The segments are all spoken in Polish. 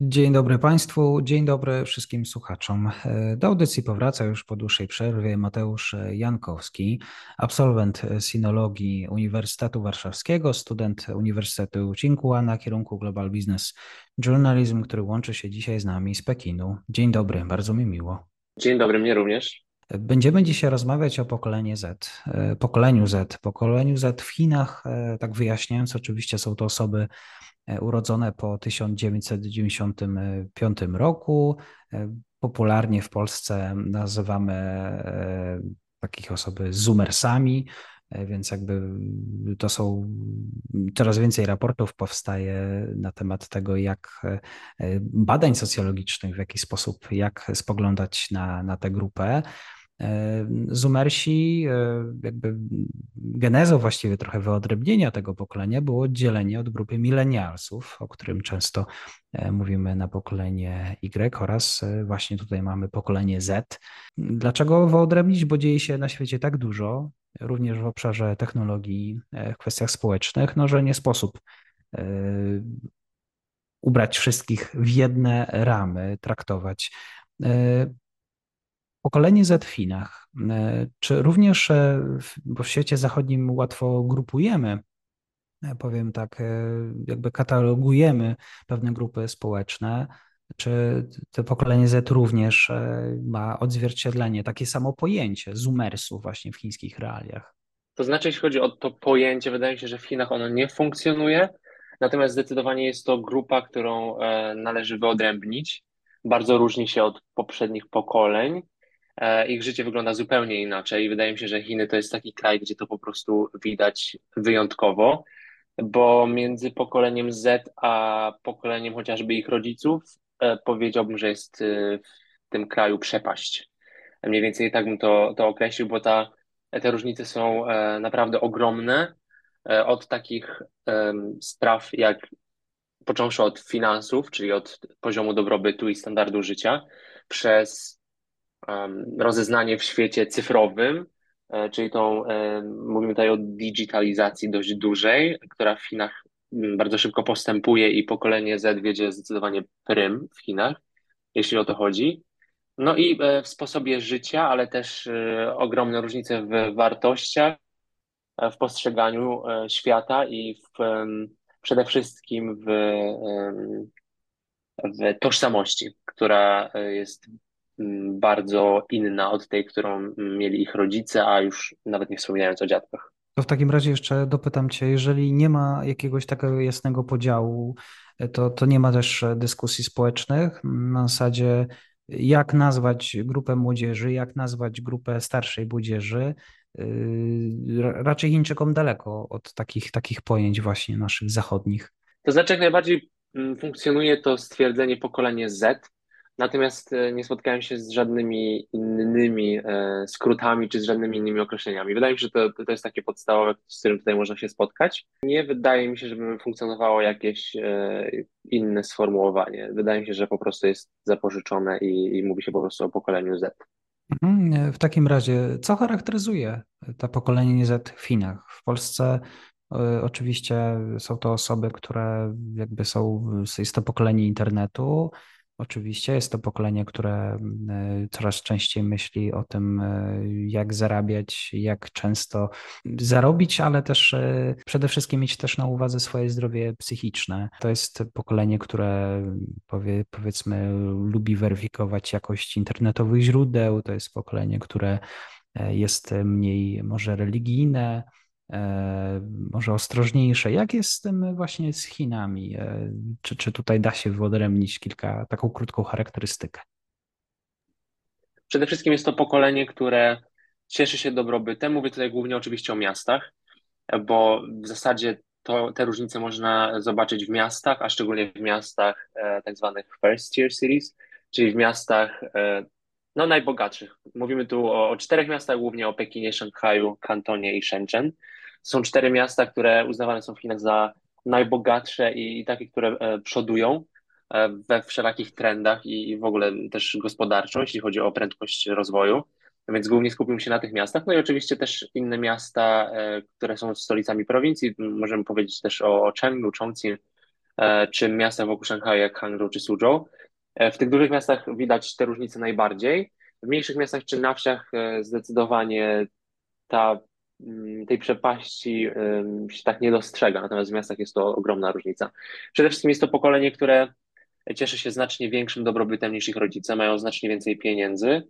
Dzień dobry Państwu, dzień dobry wszystkim słuchaczom. Do audycji powraca już po dłuższej przerwie Mateusz Jankowski, absolwent sinologii Uniwersytetu Warszawskiego, student Uniwersytetu Tsinghua na kierunku Global Business Journalism, który łączy się dzisiaj z nami z Pekinu. Dzień dobry, bardzo mi miło. Dzień dobry, mnie również. Będziemy dzisiaj rozmawiać o pokoleniu Z. Pokoleniu Z. Pokoleniu Z w Chinach, tak wyjaśniając, oczywiście są to osoby E, urodzone po 1995 roku. E, popularnie w Polsce nazywamy e, takich osoby zoomersami, więc jakby to są coraz więcej raportów powstaje na temat tego, jak badań socjologicznych, w jaki sposób, jak spoglądać na, na tę grupę. Zumersi, e, jakby genezą właściwie trochę wyodrębnienia tego pokolenia było oddzielenie od grupy milenialsów, o którym często e, mówimy na pokolenie Y oraz e, właśnie tutaj mamy pokolenie Z. Dlaczego wyodrębnić? Bo dzieje się na świecie tak dużo, również w obszarze technologii, w kwestiach społecznych, no, że nie sposób ubrać wszystkich w jedne ramy, traktować Pokolenie Z w Chinach. E, czy również, e, bo w świecie zachodnim łatwo grupujemy, e, powiem tak, jakby katalogujemy pewne grupy społeczne, czy to pokolenie Z również ma odzwierciedlenie, takie samo pojęcie zoomersów właśnie w chińskich realiach? To znaczy, jeśli chodzi o to pojęcie, wydaje mi się, że w Chinach ono nie funkcjonuje, natomiast zdecydowanie jest to grupa, którą należy wyodrębnić. Bardzo różni się od poprzednich pokoleń. E, ich życie wygląda zupełnie inaczej. Wydaje mi się, że Chiny to jest taki kraj, gdzie to po prostu widać wyjątkowo, bo między pokoleniem Z a pokoleniem chociażby ich rodziców e, powiedziałbym, że jest e, w tym kraju przepaść. Mniej więcej tak bym to, to określił, bo ta, te różnice są naprawdę ogromne. Od takich spraw jak począwszy od finansów, czyli od poziomu dobrobytu i standardu życia, przez rozeznanie w świecie cyfrowym, e, czyli tą, e, mówimy tutaj o digitalizacji dość dużej, która w Chinach mm, bardzo szybko postępuje i pokolenie Z wiedzie zdecydowanie prym w Chinach, jeśli o to chodzi. No i e, w sposobie życia, ale też ogromne różnice w wartościach, w postrzeganiu świata i w, przede wszystkim w, w tożsamości, która jest bardzo inna od tej, którą mieli ich rodzice, a już nawet nie wspominając o dziadkach. To w takim razie jeszcze dopytam Cię, jeżeli nie ma jakiegoś takiego jasnego podziału, to, to nie ma też dyskusji społecznych na zasadzie, jak nazwać grupę młodzieży, jak nazwać grupę starszej młodzieży. Yy, raczej Chińczykom daleko od takich, takich pojęć właśnie naszych zachodnich. To znaczy, jak najbardziej mm, funkcjonuje to stwierdzenie pokolenie Z, Natomiast e, nie spotkałem się z żadnymi innymi e, skrótami czy z żadnymi innymi określeniami. Wydaje mi się, że to, to jest takie podstawowe, z którym tutaj można się spotkać. Nie wydaje mi się, żeby funkcjonowało jakieś e, inne sformułowanie. Wydaje mi się, że po prostu jest zapożyczone i, i mówi się po prostu o pokoleniu Z. Mhm. W takim razie, co charakteryzuje to pokolenie Z w Chinach? W Polsce oczywiście są to osoby, które jakby są, jest to pokolenie internetu, Oczywiście jest to pokolenie, które e, coraz częściej myśli o tym, e, jak zarabiać, jak często zarobić, ale też e, przede wszystkim mieć też na uwadze swoje zdrowie psychiczne. To jest pokolenie, które powie, powiedzmy lubi weryfikować jakość internetowych źródeł, to jest pokolenie, które jest mniej może religijne, może ostrożniejsze. Jak jest z tym właśnie z Chinami? E, czy, czy tutaj da się wyodrębnić kilka, taką krótką charakterystykę? Przede wszystkim jest to pokolenie, które cieszy się dobrobytem. Mówię tutaj głównie oczywiście o miastach. bo w zasadzie to, te różnice można zobaczyć w miastach, a szczególnie w miastach e, tak zwanych first tier cities, czyli w miastach e, no, najbogatszych. Mówimy tu o, o czterech miastach, głównie o Pekinie, Szanghaju, Kantonie i Shenzhen. Są cztery miasta, które uznawane są w Chinach za najbogatsze i, i takie, które e, przodują e, we wszelakich trendach i, i w ogóle też gospodarczo, jeśli chodzi o prędkość rozwoju. Więc głównie skupimy się na tych miastach. No i oczywiście też inne miasta, e, które są stolicami prowincji. Możemy powiedzieć też o, o Chengdu, Chongqing, czy miastach wokół Szanghaju jak Hangzhou czy Suzhou. W tych dużych miastach widać te różnice najbardziej. W mniejszych miastach czy na wsiach zdecydowanie ta tej przepaści się tak nie dostrzega, natomiast w miastach jest to ogromna różnica. Przede wszystkim jest to pokolenie, które cieszy się znacznie większym dobrobytem niż ich rodzice, mają znacznie więcej pieniędzy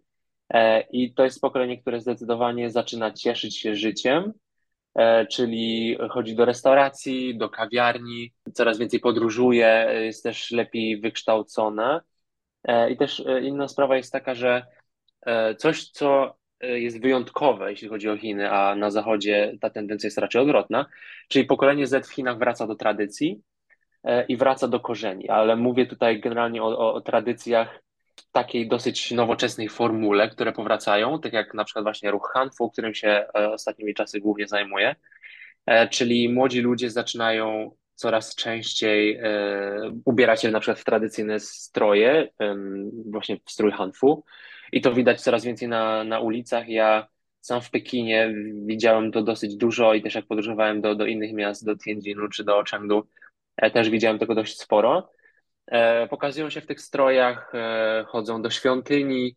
e, i to jest pokolenie, które zdecydowanie zaczyna cieszyć się życiem, e, czyli chodzi do restauracji, do kawiarni, coraz więcej podróżuje, jest też lepiej wykształcone. E, I też inna sprawa jest taka, że coś, co E, jest wyjątkowe, jeśli chodzi o Chiny, a na Zachodzie ta tendencja jest raczej odwrotna. Czyli pokolenie Z w Chinach wraca do tradycji e, i wraca do korzeni, ale mówię tutaj generalnie o, o, o tradycjach takiej dosyć nowoczesnej formule, które powracają, tak jak na przykład właśnie ruch Hanfu, którym się e, ostatnimi czasy głównie zajmuję, czyli młodzi ludzie zaczynają coraz częściej ubierać się na przykład w tradycyjne stroje, właśnie w strój Hanfu, i to widać coraz więcej na, na ulicach. Ja sam w Pekinie widziałem to dosyć dużo i też jak podróżowałem do, do innych miast, do Tianjinu czy do Chengdu, e, też widziałem tego dość sporo. E, pokazują się w tych strojach, e, chodzą do świątyni.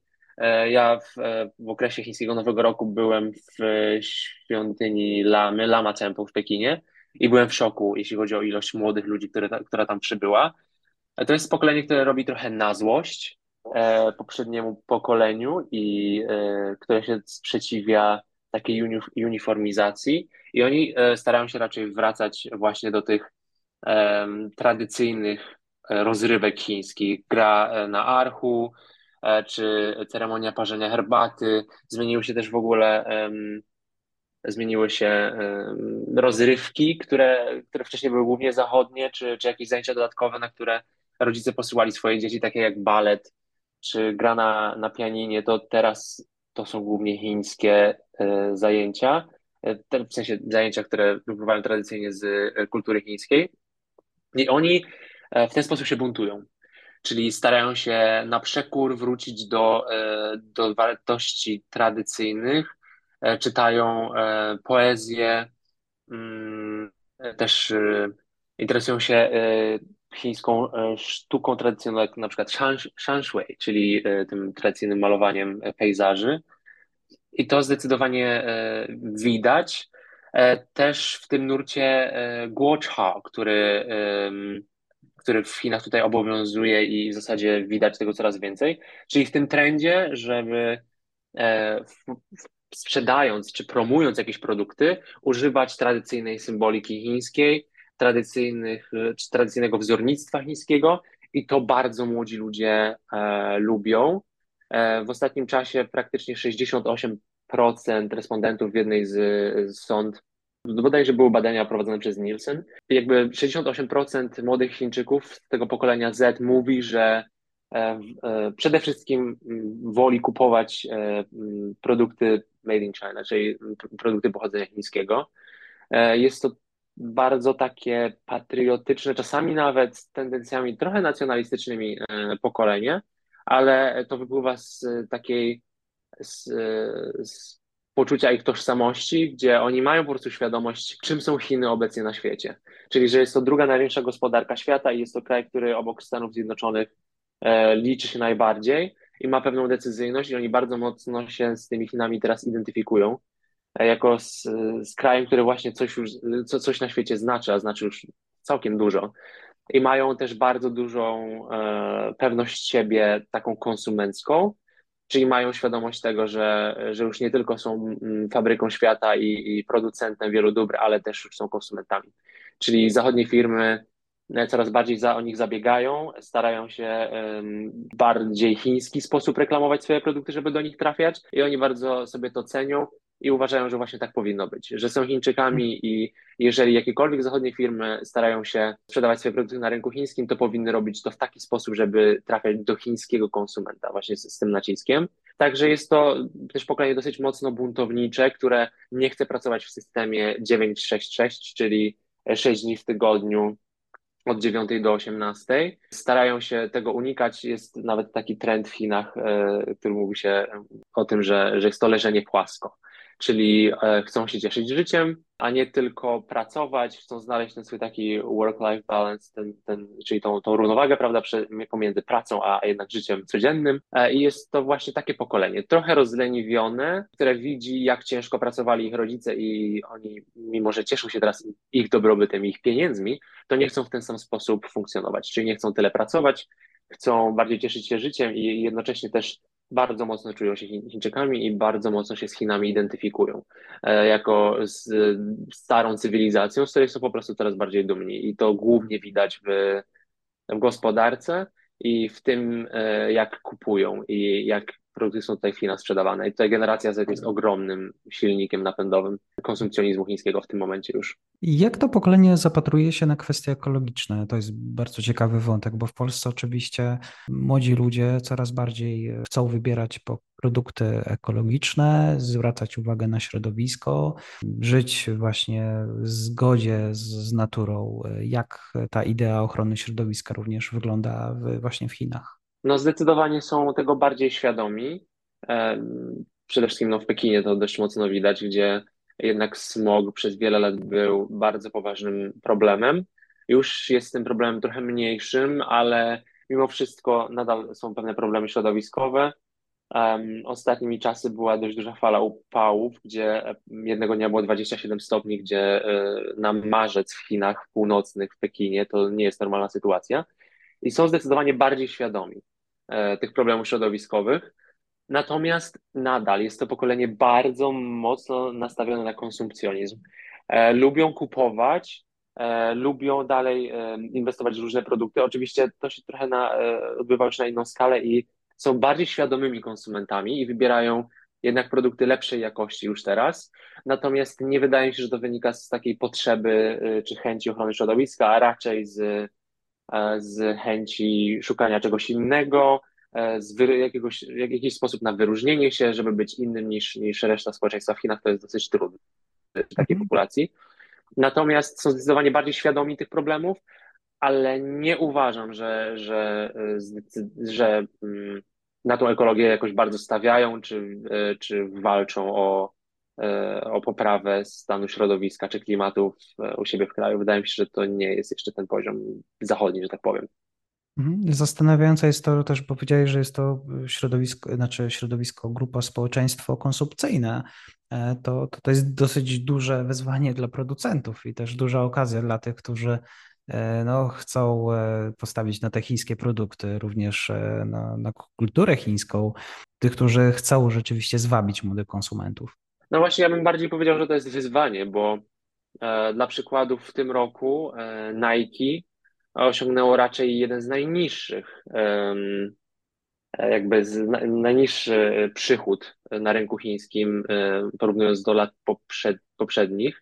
Ja w, w okresie chińskiego Nowego Roku byłem w świątyni Lamy, Lama Temple w Pekinie i byłem w szoku, jeśli chodzi o ilość młodych ludzi, które, która tam przybyła. To jest pokolenie, które robi trochę na złość, poprzedniemu pokoleniu i e, które się sprzeciwia takiej uni uniformizacji i oni e, starają się raczej wracać właśnie do tych e, tradycyjnych rozrywek chińskich. Gra e, na archu, e, czy ceremonia parzenia herbaty. Zmieniły się też w ogóle zmieniły się rozrywki, które, które wcześniej były głównie zachodnie, czy, czy jakieś zajęcia dodatkowe, na które rodzice posyłali swoje dzieci, takie jak balet, czy gra na, na pianinie, to teraz to są głównie chińskie e, zajęcia, e, w sensie zajęcia, które wypływają tradycyjnie z e, kultury chińskiej. I oni w ten sposób się buntują. Czyli starają się na przekór wrócić do, do wartości tradycyjnych, czytają poezję, mm, też interesują się chińską e, sztuką tradycyjną, jak na przykład shanshui, czyli e, tym tradycyjnym malowaniem pejzaży. I to zdecydowanie e, widać. Też w tym nurcie guocha, który, który w Chinach tutaj obowiązuje i w zasadzie widać tego coraz więcej. Czyli w tym trendzie, żeby sprzedając czy promując jakieś produkty, używać tradycyjnej symboliki chińskiej, tradycyjnych, czy tradycyjnego wzornictwa chińskiego i to bardzo młodzi ludzie e, lubią. E, w ostatnim czasie praktycznie 68% respondentów w jednej z, z sąd, bodajże były badania prowadzone przez Nielsen, jakby 68% młodych Chińczyków z tego pokolenia Z mówi, że e, e, przede wszystkim woli kupować e, produkty made in China, czyli produkty pochodzenia chińskiego. E, jest to bardzo takie patriotyczne, czasami nawet z tendencjami trochę nacjonalistycznymi e, pokolenie, ale to wypływa z takiej z, z poczucia ich tożsamości, gdzie oni mają po prostu świadomość, czym są Chiny obecnie na świecie. Czyli, że jest to druga największa gospodarka świata i jest to kraj, który obok Stanów Zjednoczonych e, liczy się najbardziej i ma pewną decyzyjność i oni bardzo mocno się z tymi Chinami teraz identyfikują jako z, z krajem, który właśnie coś już, co, coś na świecie znaczy, a znaczy już całkiem dużo. I mają też bardzo dużą e, pewność siebie, taką konsumencką, czyli mają świadomość tego, że, że już nie tylko są mm, fabryką świata i, i producentem wielu dóbr, ale też już są konsumentami. Czyli zachodnie firmy e, coraz bardziej za, o nich zabiegają, starają się um, bardziej chiński sposób reklamować swoje produkty, żeby do nich trafiać i oni bardzo sobie to cenią i uważają, że właśnie tak powinno być, że są Chińczykami i jeżeli jakiekolwiek zachodnie firmy starają się sprzedawać swoje produkty na rynku chińskim, to powinny robić to w taki sposób, żeby trafiać do chińskiego konsumenta, właśnie z, z tym naciskiem. Także jest to też pokolenie dosyć mocno buntownicze, które nie chce pracować w systemie 966, czyli 6 dni w tygodniu, od 9 do 18. Starają się tego unikać. Jest nawet taki trend w Chinach, e, który mówi się o tym, że, że jest to leżenie płasko czyli e, chcą się cieszyć życiem, a nie tylko pracować, chcą znaleźć ten swój taki work-life balance, ten, ten, czyli tą, tą równowagę, prawda, pomiędzy pracą a jednak życiem codziennym. E, I jest to właśnie takie pokolenie, trochę rozleniwione, które widzi, jak ciężko pracowali ich rodzice i oni, mimo że cieszą się teraz ich dobrobytem, ich pieniędzmi, to nie chcą w ten sam sposób funkcjonować, czyli nie chcą tyle pracować, chcą bardziej cieszyć się życiem i jednocześnie też bardzo mocno czują się Chińczykami i bardzo mocno się z Chinami identyfikują e, jako z starą cywilizacją, z której są po prostu coraz bardziej dumni. I to głównie widać w, w gospodarce i w tym, e, jak kupują i jak produkty są tutaj w Chinach sprzedawane. I tutaj generacja Z jest ogromnym silnikiem napędowym konsumpcjonizmu chińskiego w tym momencie już. Jak to pokolenie zapatruje się na kwestie ekologiczne? To jest bardzo ciekawy wątek, bo w Polsce oczywiście młodzi ludzie coraz bardziej chcą wybierać produkty ekologiczne, zwracać uwagę na środowisko, żyć właśnie w zgodzie z, z naturą. Jak ta idea ochrony środowiska również wygląda w, właśnie w Chinach? No zdecydowanie są tego bardziej świadomi. Przede wszystkim no, w Pekinie to dość mocno widać, gdzie jednak smog przez wiele lat był bardzo poważnym problemem. Już jest tym problemem trochę mniejszym, ale mimo wszystko nadal są pewne problemy środowiskowe. Um, ostatnimi czasy była dość duża fala upałów, gdzie jednego dnia było 27 stopni, gdzie y, na marzec w Chinach północnych, w Pekinie, to nie jest normalna sytuacja. I są zdecydowanie bardziej świadomi e, tych problemów środowiskowych. Natomiast nadal jest to pokolenie bardzo mocno nastawione na konsumpcjonizm. E, lubią kupować, e, lubią dalej e, inwestować w różne produkty. Oczywiście to się trochę na, e, odbywa już na inną skalę i są bardziej świadomymi konsumentami i wybierają jednak produkty lepszej jakości już teraz. Natomiast nie wydaje mi się, że to wynika z takiej potrzeby e, czy chęci ochrony środowiska, a raczej z, e, z chęci szukania czegoś innego, E, z jakiegoś, jak, jakiś sposób na wyróżnienie się, żeby być innym niż, niż reszta społeczeństwa w Chinach, to jest dosyć trudne w takiej mhm. populacji. Natomiast są zdecydowanie bardziej świadomi tych problemów, ale nie uważam, że, że, e, że mm, na tą ekologię jakoś bardzo stawiają, czy, e, czy walczą o, o poprawę stanu środowiska czy klimatu u siebie w kraju. Wydaje mi się, że to nie jest jeszcze ten poziom zachodni, że tak powiem. Mhm. Zastanawiające jest to też, bo powiedziałeś, że jest to środowisko, znaczy środowisko, grupa, społeczeństwo konsumpcyjne. E, to, to, to jest dosyć duże wyzwanie dla producentów i też duża okazja dla tych, którzy e, no, chcą e, postawić na te chińskie produkty, również na, na kulturę chińską, tych, którzy chcą rzeczywiście zwabić młodych konsumentów. No właśnie, ja bym bardziej powiedział, że to jest wyzwanie, bo e, dla przykładu w tym roku e, Nike osiągnęło raczej jeden z najniższych, jakby z, najniższy przychód na rynku chińskim, porównując do lat poprzed, poprzednich.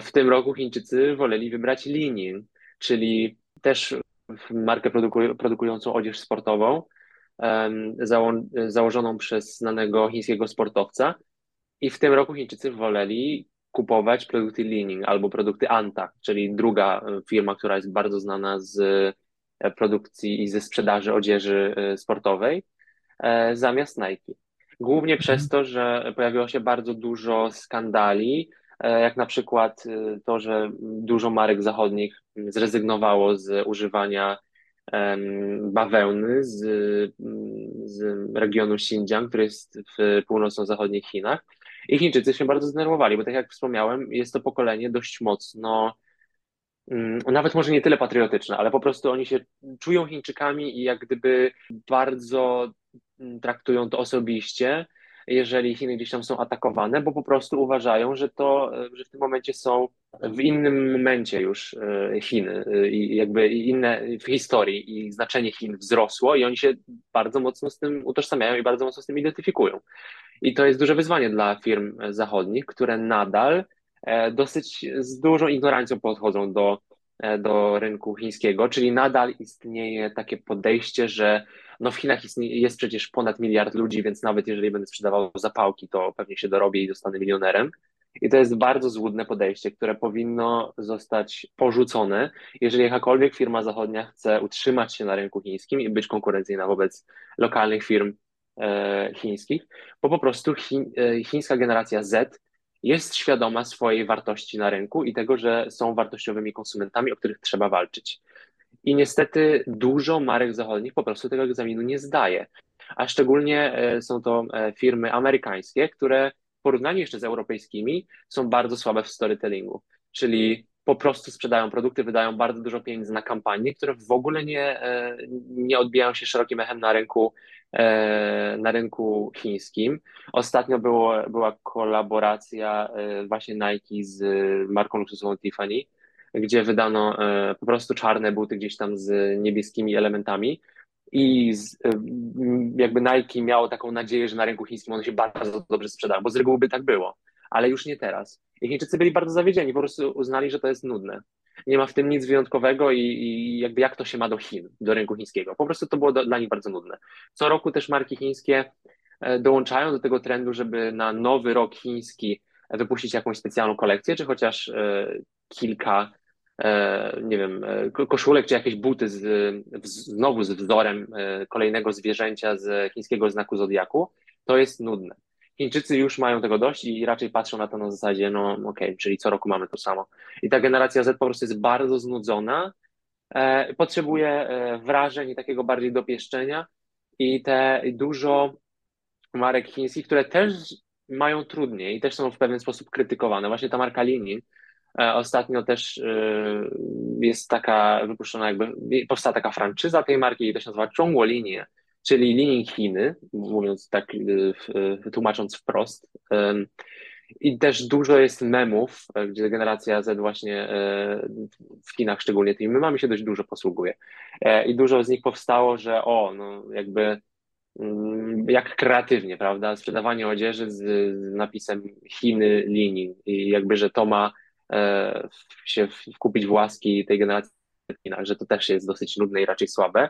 W tym roku Chińczycy woleli wybrać Linin, czyli też markę produku, produkującą odzież sportową, zało, założoną przez znanego chińskiego sportowca. I w tym roku Chińczycy woleli kupować produkty Leaning albo produkty Anta, czyli druga e, firma, która jest bardzo znana z e, produkcji i ze sprzedaży odzieży e, sportowej, zamiast Nike. Głównie mhm. przez to, że pojawiło się bardzo dużo skandali, jak na przykład to, że dużo marek zachodnich zrezygnowało z używania bawełny z, z regionu Xinjiang, który jest w północno-zachodnich Chinach i Chińczycy się bardzo zdenerwowali, bo tak jak wspomniałem, jest to pokolenie dość mocno, mm, nawet może nie tyle patriotyczne, ale po prostu oni się czują Chińczykami i jak gdyby bardzo mm, traktują to osobiście, jeżeli Chiny gdzieś tam są atakowane, bo po prostu uważają, że to, że w tym momencie są w innym momencie już e, Chiny e, i jakby inne w historii i znaczenie Chin wzrosło i oni się bardzo mocno z tym utożsamiają i bardzo mocno z tym identyfikują. I to jest duże wyzwanie dla firm zachodnich, które nadal e, dosyć z dużą ignorancją podchodzą do, e, do rynku chińskiego, czyli nadal istnieje takie podejście, że no w Chinach jest przecież ponad miliard ludzi, więc nawet jeżeli będę sprzedawał zapałki, to pewnie się dorobię i zostanę milionerem. I to jest bardzo złudne podejście, które powinno zostać porzucone, jeżeli jakakolwiek firma zachodnia chce utrzymać się na rynku chińskim i być konkurencyjna wobec lokalnych firm e, chińskich, bo po prostu e, chińska generacja Z jest świadoma swojej wartości na rynku i tego, że są wartościowymi konsumentami, o których trzeba walczyć. I niestety dużo marek zachodnich po prostu tego egzaminu nie zdaje. A szczególnie e, są to e, firmy amerykańskie, które w porównaniu jeszcze z europejskimi są bardzo słabe w storytellingu. Czyli po prostu sprzedają produkty, wydają bardzo dużo pieniędzy na kampanie, które w ogóle nie, e, nie odbijają się szerokim echem na rynku, na rynku chińskim. Ostatnio było, była kolaboracja właśnie Nike z marką luksusową Tiffany, gdzie wydano e, po prostu czarne buty gdzieś tam z niebieskimi elementami. I z, e, jakby Nike miało taką nadzieję, że na rynku chińskim one się bardzo dobrze sprzedają, bo z reguły by tak było, ale już nie teraz. I Chińczycy byli bardzo zawiedzieni, po prostu uznali, że to jest nudne. Nie ma w tym nic wyjątkowego i, i jakby jak to się ma do Chin, do rynku chińskiego. Po prostu to było do, dla nich bardzo nudne. Co roku też marki chińskie e, dołączają do tego trendu, żeby na nowy rok chiński wypuścić jakąś specjalną kolekcję, czy chociaż kilka nie wiem, e, koszulek czy jakieś buty z, znowu z wzorem e, kolejnego zwierzęcia z chińskiego znaku zodiaku, to jest nudne. Chińczycy już mają tego dość i raczej patrzą na to na zasadzie, no okej, okay, czyli co roku mamy to samo. I ta generacja Z po prostu jest bardzo znudzona, potrzebuje wrażeń i takiego bardziej dopieszczenia i te dużo marek chińskich, które też mają trudniej i też są w pewien sposób krytykowane. Właśnie ta marka Linin, E, ostatnio też e, jest taka wypuszczona jakby, powstała taka franczyza tej marki i to się nazywa Zhongguo Linie, czyli linii Chiny, mówiąc tak, e, tłumacząc wprost. I też dużo jest memów, gdzie generacja Z właśnie w Chinach szczególnie tymi memami się dość dużo posługuje. I dużo z nich powstało, że o, no jakby mm, jak kreatywnie, prawda? Sprzedawanie odzieży z, z napisem Chiny linii i jakby, że to ma E, się wkupić w łaski tej generacji, że to też jest dosyć nudne i raczej słabe,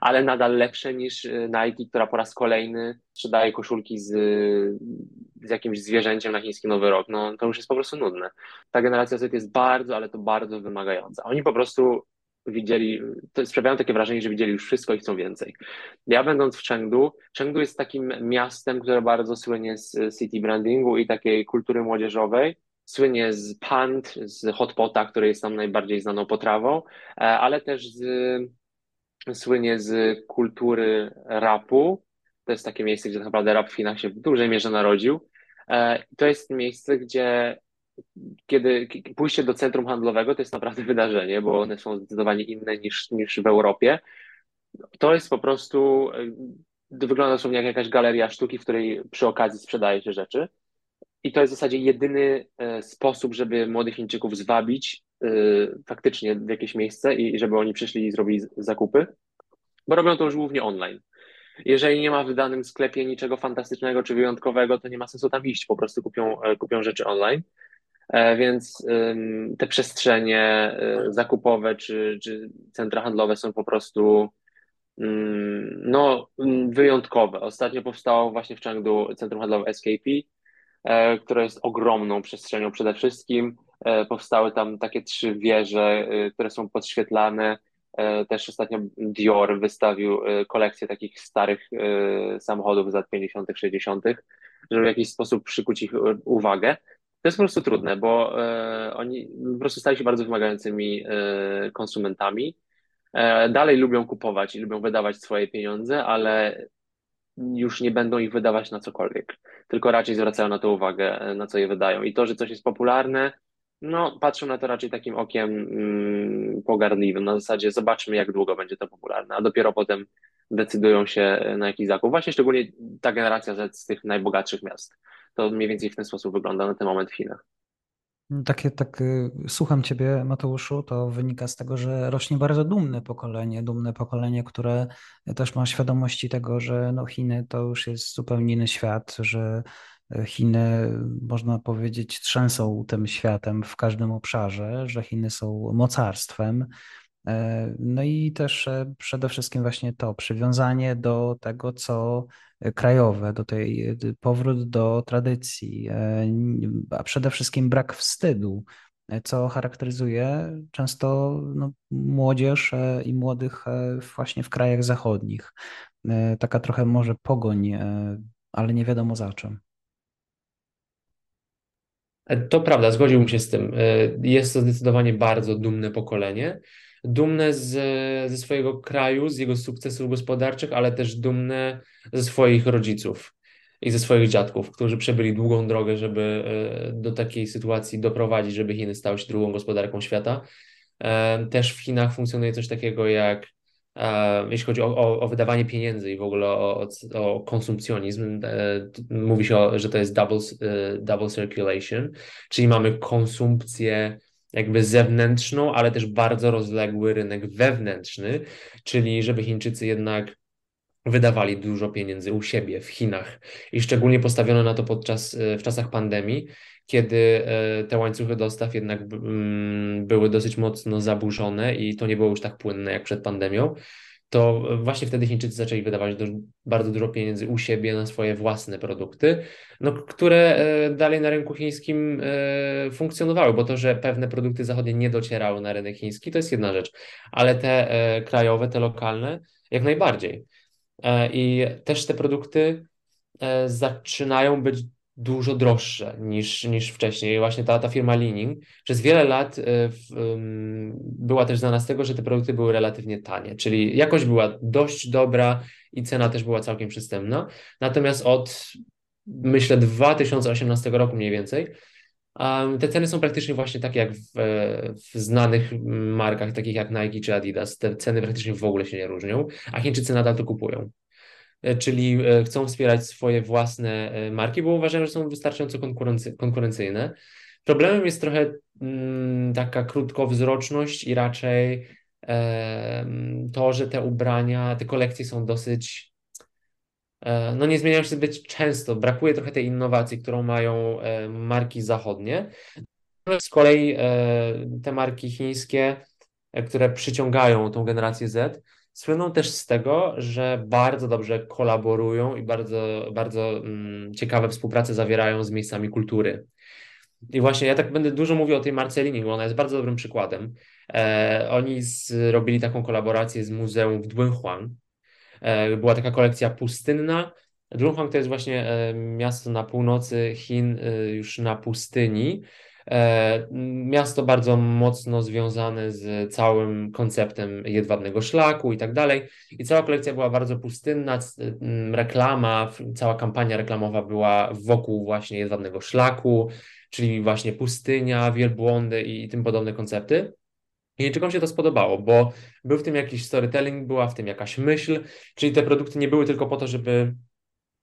ale nadal lepsze niż e, Nike, która po raz kolejny sprzedaje koszulki z, z jakimś zwierzęciem na chiński Nowy Rok. No to już jest po prostu nudne. Ta generacja Z jest bardzo, ale to bardzo wymagająca. Oni po prostu widzieli, to sprawiają takie wrażenie, że widzieli już wszystko i chcą więcej. Ja będąc w Chengdu, Chengdu jest takim miastem, które bardzo słynie z city brandingu i takiej kultury młodzieżowej, słynie z pand, z hotpota, który jest tam najbardziej znaną potrawą, e, ale też z, słynie z kultury rapu. To jest takie miejsce, gdzie naprawdę rap w Chinach się w dużej mierze narodził. E, to jest miejsce, gdzie kiedy pójście do centrum handlowego to jest naprawdę wydarzenie, bo one są zdecydowanie inne niż, niż w Europie. To jest po prostu, e, wygląda dosłownie jak jakaś galeria sztuki, w której przy okazji sprzedaje się rzeczy. I to jest w zasadzie jedyny e, sposób, żeby młodych Chińczyków zwabić e, faktycznie w jakieś miejsce i żeby oni przyszli i zrobili zakupy, bo robią to już głównie online. Jeżeli nie ma w danym sklepie niczego fantastycznego czy wyjątkowego, to nie ma sensu tam iść, po prostu kupią, e, kupią rzeczy online. Więc te przestrzenie zakupowe czy, czy centra handlowe są po prostu mm, no, wyjątkowe. Ostatnio powstało właśnie w Chengdu centrum handlowe SKP, która jest ogromną przestrzenią przede wszystkim. E, powstały tam takie trzy wieże, e, które są podświetlane. Też ostatnio Dior wystawił kolekcję takich starych samochodów z lat 50., 60., żeby w jakiś sposób przykuć ich uwagę. To jest po prostu trudne, bo oni po prostu stali się bardzo wymagającymi konsumentami. Dalej lubią kupować i lubią wydawać swoje pieniądze, ale już nie będą ich wydawać na cokolwiek, tylko raczej zwracają na to uwagę, na co je wydają. I to, że coś jest popularne, no patrzą na to raczej takim okiem mm, pogardliwym, na zasadzie zobaczmy, jak długo będzie to popularne, a dopiero potem decydują się na jakiś zakup. Właśnie szczególnie ta generacja Z z tych najbogatszych miast. To mniej więcej w ten sposób wygląda na ten moment w Chinach. Takie, tak, y, słucham Ciebie, Mateuszu, to wynika z tego, że rośnie bardzo dumne pokolenie, dumne pokolenie, które też ma świadomości tego, że no Chiny to już jest zupełnie inny świat, że Chiny, można powiedzieć, trzęsą tym światem w każdym obszarze, że Chiny są mocarstwem. E, No i też e, przede wszystkim właśnie to przywiązanie do tego, co krajowe, do tej powrót do tradycji, e, a przede wszystkim brak wstydu, co charakteryzuje często no, młodzież i młodych właśnie w krajach zachodnich. Taka trochę może pogoń, ale nie wiadomo za czym. To prawda, zgodziłbym się z tym. Jest to zdecydowanie bardzo dumne pokolenie. Dumne z, ze swojego kraju, z jego sukcesów gospodarczych, ale też dumne ze swoich rodziców i ze swoich dziadków, którzy przebyli długą drogę, żeby e, do takiej sytuacji doprowadzić, żeby Chiny stały się drugą gospodarką świata. E, też w Chinach funkcjonuje coś takiego jak E, jeśli chodzi o, o, o, wydawanie pieniędzy i w ogóle o, o konsumpcjonizm, mówi się, że to jest double, double circulation, czyli mamy konsumpcję jakby zewnętrzną, ale też bardzo rozległy rynek wewnętrzny, czyli żeby Chińczycy jednak wydawali dużo pieniędzy u siebie w Chinach i szczególnie postawiono na to podczas w czasach pandemii, kiedy te łańcuchy dostaw jednak mm, były dosyć mocno zaburzone i to nie było już tak płynne jak przed pandemią, to właśnie wtedy Chińczycy zaczęli wydawać bardzo dużo pieniędzy u siebie na swoje własne produkty, no, które e, dalej na rynku chińskim e, funkcjonowały, bo to, że pewne produkty zachodnie nie docierały na rynek chiński, to jest jedna rzecz, ale te e, krajowe, te lokalne, jak najbardziej. I też te produkty zaczynają być dużo droższe niż, niż wcześniej. Właśnie ta, ta firma Leaning przez wiele lat y, w, um, była też znana z tego, że te produkty były relatywnie tanie, czyli jakość była dość dobra i cena też była całkiem przystępna. Natomiast od myślę 2018 roku mniej więcej um, te ceny są praktycznie właśnie takie jak w, w znanych markach takich jak Nike czy Adidas. Te ceny praktycznie w ogóle się nie różnią, a Chińczycy nadal to kupują. E, czyli e, chcą wspierać swoje własne e, marki, bo uważają, że są wystarczająco konkurency konkurencyjne. Problemem jest trochę mm, taka krótkowzroczność i raczej to, że te ubrania, te kolekcje są dosyć, no nie zmieniają się zbyt często. Brakuje trochę tej innowacji, którą mają marki zachodnie. Z kolei te marki chińskie, które przyciągają tą generację Z, Słyną też z tego, że bardzo dobrze kolaborują i bardzo, bardzo mm, ciekawe współprace zawierają z miejscami kultury. I właśnie ja tak będę dużo mówił o tej Marcelini, bo ona jest bardzo dobrym przykładem. E, oni zrobili taką kolaborację z muzeum w Dunhuang. E, była taka kolekcja pustynna. Dunhuang to jest właśnie e, miasto na północy Chin, e, już na pustyni, miasto bardzo mocno związane z całym konceptem jedwabnego szlaku i tak dalej. I cała kolekcja była bardzo pustynna. Reklama, cała kampania reklamowa była wokół właśnie jedwabnego szlaku, czyli właśnie pustynia, wielbłądy i tym podobne koncepty. Chińczykom się to spodobało, bo był w tym jakiś storytelling, była w tym jakaś myśl, czyli te produkty nie były tylko po to, żeby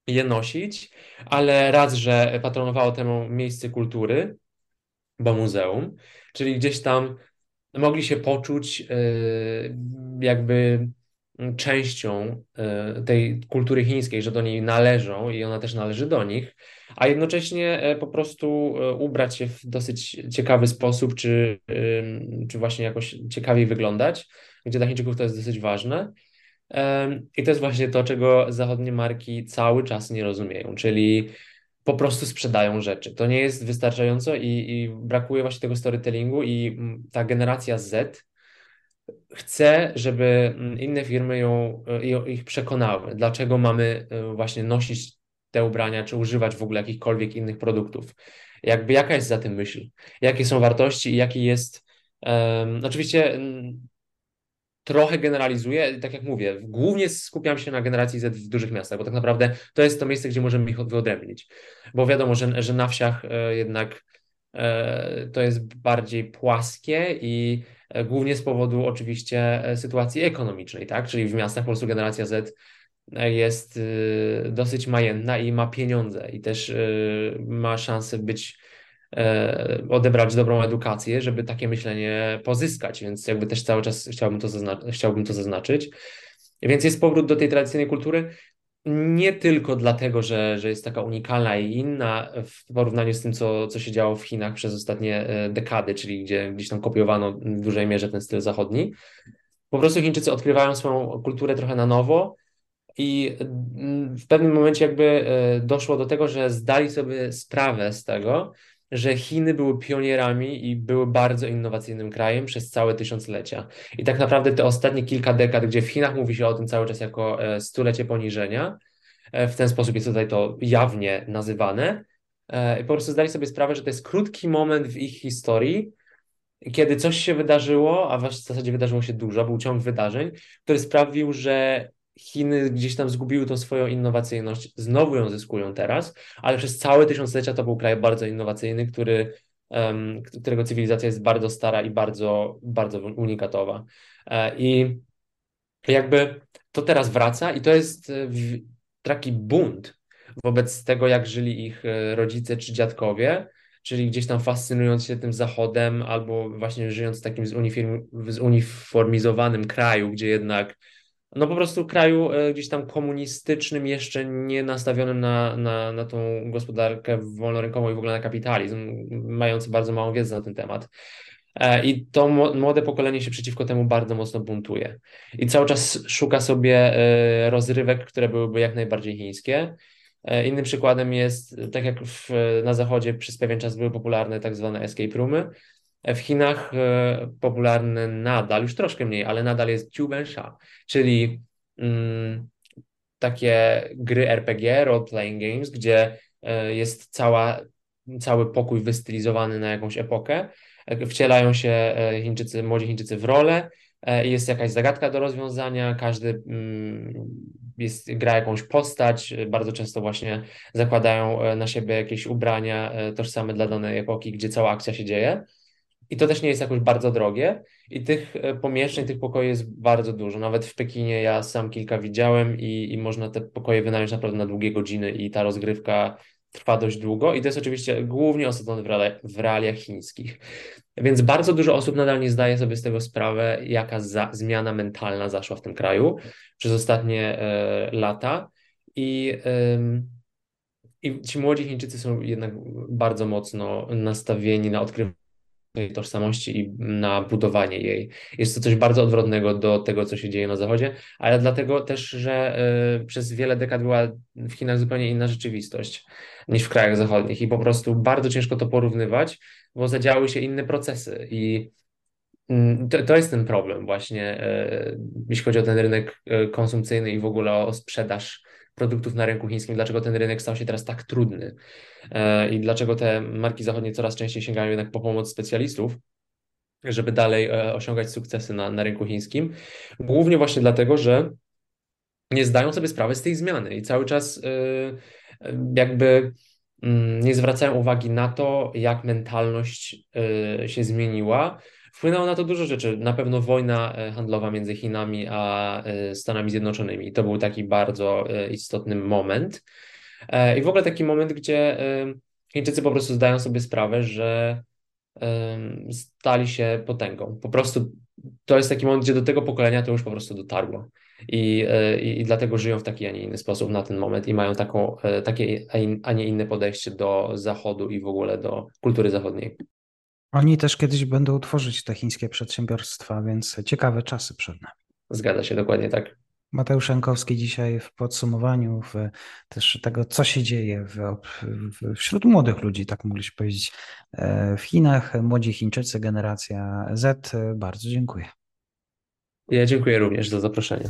je nosić, ale raz, że patronowało temu miejsce kultury, bo muzeum, czyli gdzieś tam mogli się poczuć y, jakby częścią y, tej kultury chińskiej, że do niej należą i ona też należy do nich, a jednocześnie e, po prostu e, ubrać się w dosyć ciekawy sposób, czy, czy właśnie jakoś ciekawiej wyglądać, gdzie dla Chińczyków to jest dosyć ważne. I to jest właśnie to, czego zachodnie marki cały czas nie rozumieją, czyli po prostu sprzedają rzeczy. To nie jest wystarczająco i, i brakuje właśnie tego storytellingu i mm, ta generacja Z chce, żeby mm, inne firmy ją, e, ich przekonały, dlaczego mamy e, właśnie nosić te ubrania, czy używać w ogóle jakichkolwiek innych produktów. Jakby jaka jest za tym myśl? Jakie są wartości i jaki jest um, oczywiście um, trochę generalizuję, tak jak mówię, głównie skupiam się na generacji Z w dużych miastach, bo tak naprawdę to jest to miejsce, gdzie możemy ich wyodrębnić. Bo wiadomo, że, że na wsiach e, jednak e, to jest bardziej płaskie i e, głównie z powodu oczywiście sytuacji ekonomicznej, tak? Czyli w miastach po prostu generacja Z jest dosyć majętna i ma pieniądze i też ma szansę być odebrać dobrą edukację, żeby takie myślenie pozyskać, więc jakby też cały czas chciałbym to, zazna- chciałbym to zaznaczyć. Więc jest powrót do tej tradycyjnej kultury, nie tylko dlatego, że, że jest taka unikalna i inna w porównaniu z tym, co, co się działo w Chinach przez ostatnie e, dekady, czyli gdzie gdzieś tam kopiowano w dużej mierze ten styl zachodni. Po prostu Chińczycy odkrywają swoją kulturę trochę na nowo i mm, w pewnym momencie jakby e, doszło do tego, że zdali sobie sprawę z tego, że Chiny były pionierami i były bardzo innowacyjnym krajem przez całe tysiąclecia. I tak naprawdę te ostatnie kilka dekad, gdzie w Chinach mówi się o tym cały czas jako e, stulecie poniżenia, e, w ten sposób jest tutaj to jawnie nazywane, i po prostu zdali sobie sprawę, że to jest krótki moment w ich historii, kiedy coś się wydarzyło, a w zasadzie wydarzyło się dużo, był ciąg wydarzeń, który sprawił, że Chiny gdzieś tam zgubiły tą swoją innowacyjność, znowu ją zyskują teraz, ale przez całe tysiąclecia to był kraj bardzo innowacyjny, który, um, którego cywilizacja jest bardzo stara i bardzo, bardzo unikatowa. E, I jakby to teraz wraca i to jest e, taki bunt wobec tego, jak żyli ich e, rodzice czy dziadkowie, czyli gdzieś tam fascynując się tym zachodem, albo właśnie żyjąc w takim zuniformizowanym kraju, gdzie jednak no po prostu kraju e, gdzieś tam komunistycznym, jeszcze nie nastawionym na, na, na tą gospodarkę wolnorynkową i w ogóle na kapitalizm, mający bardzo małą wiedzę na ten temat. E, I to młode pokolenie się przeciwko temu bardzo mocno buntuje. I cały czas szuka sobie e, rozrywek, które byłyby jak najbardziej chińskie. Innym przykładem jest, tak jak w, na zachodzie przez pewien czas były popularne tak zwane escape roomy, w Chinach e, popularny nadal, już troszkę mniej, ale nadal jest Jiubenxia, czyli mm, takie gry RPG, role-playing games, gdzie e, jest cała, cały pokój wystylizowany na jakąś epokę. E, wcielają się Chińczycy, młodzi Chińczycy w rolę jest jakaś zagadka do rozwiązania, każdy mm, jest, gra jakąś postać, bardzo często właśnie zakładają na siebie jakieś ubrania tożsame dla danej epoki, gdzie cała akcja się dzieje. I to też nie jest jakoś bardzo drogie. I tych e, pomieszczeń, tych pokoi jest bardzo dużo. Nawet w Pekinie ja sam kilka widziałem i, i można te pokoje wynająć naprawdę na długie godziny i ta rozgrywka trwa dość długo. I to jest oczywiście głównie osadzone w, reali w realiach chińskich. Więc bardzo dużo osób nadal nie zdaje sobie z tego sprawę, jaka zmiana mentalna zaszła w tym kraju przez ostatnie e, lata. I, I ci młodzi Chińczycy są jednak bardzo mocno nastawieni na odkrywanie tej tożsamości i na budowanie jej. Jest to coś bardzo odwrotnego do tego, co się dzieje na Zachodzie, ale dlatego też, że y, przez wiele dekad była w Chinach zupełnie inna rzeczywistość niż w krajach zachodnich i po prostu bardzo ciężko to porównywać, bo zadziały się inne procesy i mm, to, to jest ten problem właśnie, y, jeśli chodzi o ten rynek y, konsumpcyjny i w ogóle o sprzedaż produktów na rynku chińskim, dlaczego ten rynek stał się teraz tak trudny e, i dlaczego te marki zachodnie coraz częściej sięgają jednak po pomoc specjalistów, żeby dalej e, osiągać sukcesy na, na rynku chińskim. Głównie właśnie dlatego, że nie zdają sobie sprawy z tej zmiany i cały czas e, jakby mm, nie zwracają uwagi na to, jak mentalność się zmieniła Wpłynęło na to dużo rzeczy. Na pewno wojna e, handlowa między Chinami a e, Stanami Zjednoczonymi. To był taki bardzo e, istotny moment. I w ogóle taki moment, gdzie Chińczycy po prostu zdają sobie sprawę, że stali się potęgą. Po prostu to jest taki moment, gdzie do tego pokolenia to już po prostu dotarło. I, i, i dlatego żyją w taki, a nie inny sposób na ten moment i mają taką, takie, a nie inne podejście do Zachodu i w ogóle do kultury zachodniej. Oni też kiedyś będą tworzyć te chińskie przedsiębiorstwa, więc ciekawe czasy przed nami. Zgadza się, dokładnie tak. Mateusz Jankowski dzisiaj w podsumowaniu w też tego, co się dzieje w, w, wśród młodych ludzi, tak mogliśmy powiedzieć, e, w Chinach, młodzi Chińczycy, generacja Z. Bardzo dziękuję. Ja dziękuję również za zaproszenie.